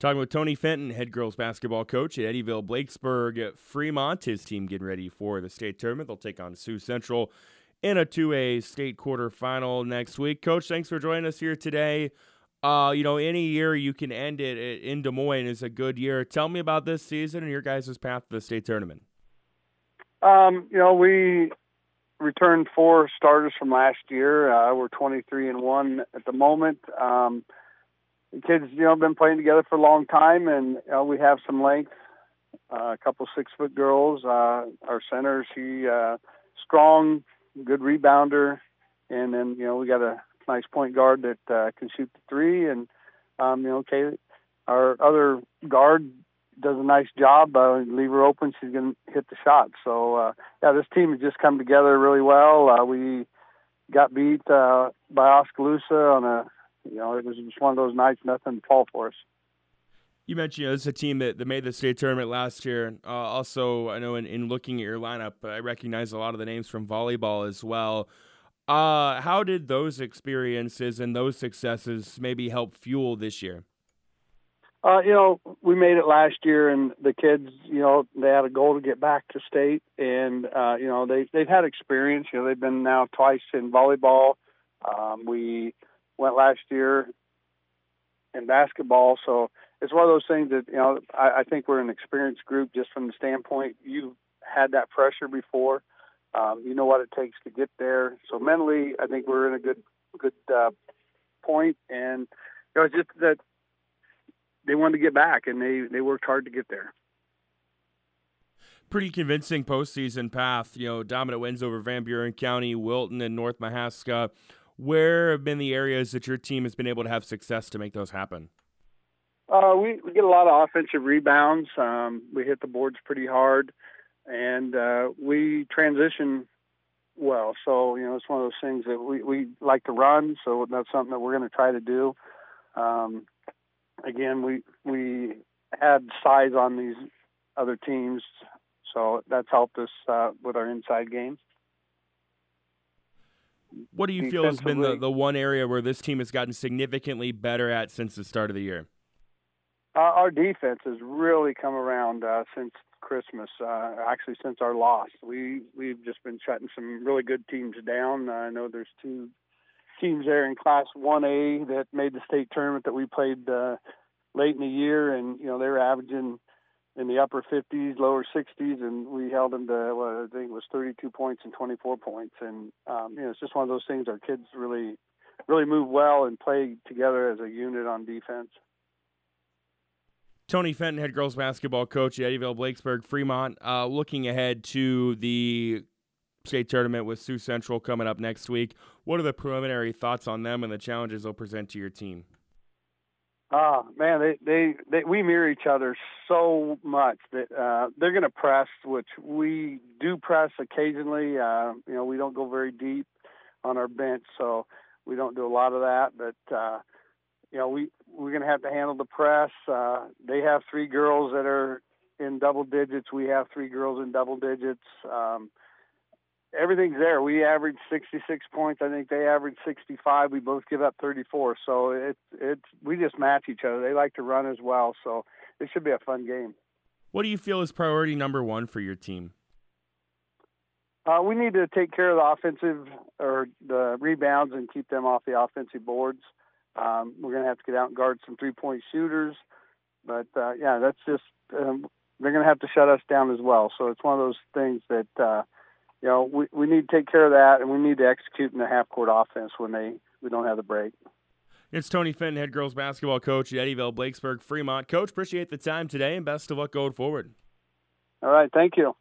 Talking with Tony Fenton, head girls basketball coach at Eddyville Blakesburg Fremont. His team getting ready for the state tournament. They'll take on Sioux Central in a 2A state quarterfinal next week. Coach, thanks for joining us here today. Uh, you know, any year you can end it in Des Moines is a good year. Tell me about this season and your guys' path to the state tournament. Um, you know, we returned four starters from last year. Uh, we're 23 and one at the moment. Um, the kids, you know, been playing together for a long time, and you know, we have some length. Uh, a couple six foot girls. Uh, our center, she uh, strong, good rebounder, and then you know we got a nice point guard that uh, can shoot the three, and um, you know, Kaylee, our other guard does a nice job. Uh, leave her open, she's gonna hit the shot. So uh, yeah, this team has just come together really well. Uh, we got beat uh, by Oskaloosa on a you know, it was just one of those nights, nothing to fall for us. You mentioned you know, this is a team that, that made the state tournament last year. Uh, also, I know in, in looking at your lineup, I recognize a lot of the names from volleyball as well. Uh, how did those experiences and those successes maybe help fuel this year? Uh, you know, we made it last year, and the kids, you know, they had a goal to get back to state, and uh, you know, they they've had experience. You know, they've been now twice in volleyball. Um, we went last year in basketball. So it's one of those things that, you know, I, I think we're an experienced group just from the standpoint you've had that pressure before. Um, you know what it takes to get there. So mentally, I think we're in a good, good uh, point. And know, it's just that they wanted to get back and they, they worked hard to get there pretty convincing postseason path. You know, dominant wins over Van Buren County, Wilton, and North Mahaska. Where have been the areas that your team has been able to have success to make those happen? Uh, we, we get a lot of offensive rebounds. Um, we hit the boards pretty hard, and uh, we transition well. So you know, it's one of those things that we, we like to run. So that's something that we're going to try to do. Um, again, we we had size on these other teams, so that's helped us uh, with our inside games. What do you feel has been the, the one area where this team has gotten significantly better at since the start of the year? Uh, our defense has really come around uh, since Christmas. Uh, actually, since our loss, we we've just been shutting some really good teams down. I know there's two teams there in Class 1A that made the state tournament that we played uh, late in the year, and you know they were averaging in the upper 50s, lower 60s, and we held them to what I think was 32 points and 24 points. And um, you know, it's just one of those things. Our kids really, really move well and play together as a unit on defense. Tony Fenton, head girls basketball coach at Eddyville Blakesburg Fremont, uh, looking ahead to the state tournament with Sioux Central coming up next week. What are the preliminary thoughts on them and the challenges they'll present to your team? Oh man, they, they they we mirror each other so much that uh, they're going to press, which we do press occasionally. Uh, you know, we don't go very deep on our bench, so we don't do a lot of that. But uh, you know, we we're going to have to handle the press. Uh, they have three girls that are in double digits. We have three girls in double digits. Um, everything's there. We average 66 points. I think they average 65. We both give up 34. So it's it's we just match each other. They like to run as well. So it should be a fun game. What do you feel is priority number one for your team? Uh, we need to take care of the offensive or the rebounds and keep them off the offensive boards. Um, we're going to have to get out and guard some three-point shooters, but uh, yeah, that's just um, they're going to have to shut us down as well. So it's one of those things that uh, you know, we, we need to take care of that, and we need to execute in the half court offense when they we don't have the break. It's Tony Fenton, head girls basketball coach at Eddyville Blakesburg Fremont. Coach, appreciate the time today, and best of luck going forward. All right, thank you.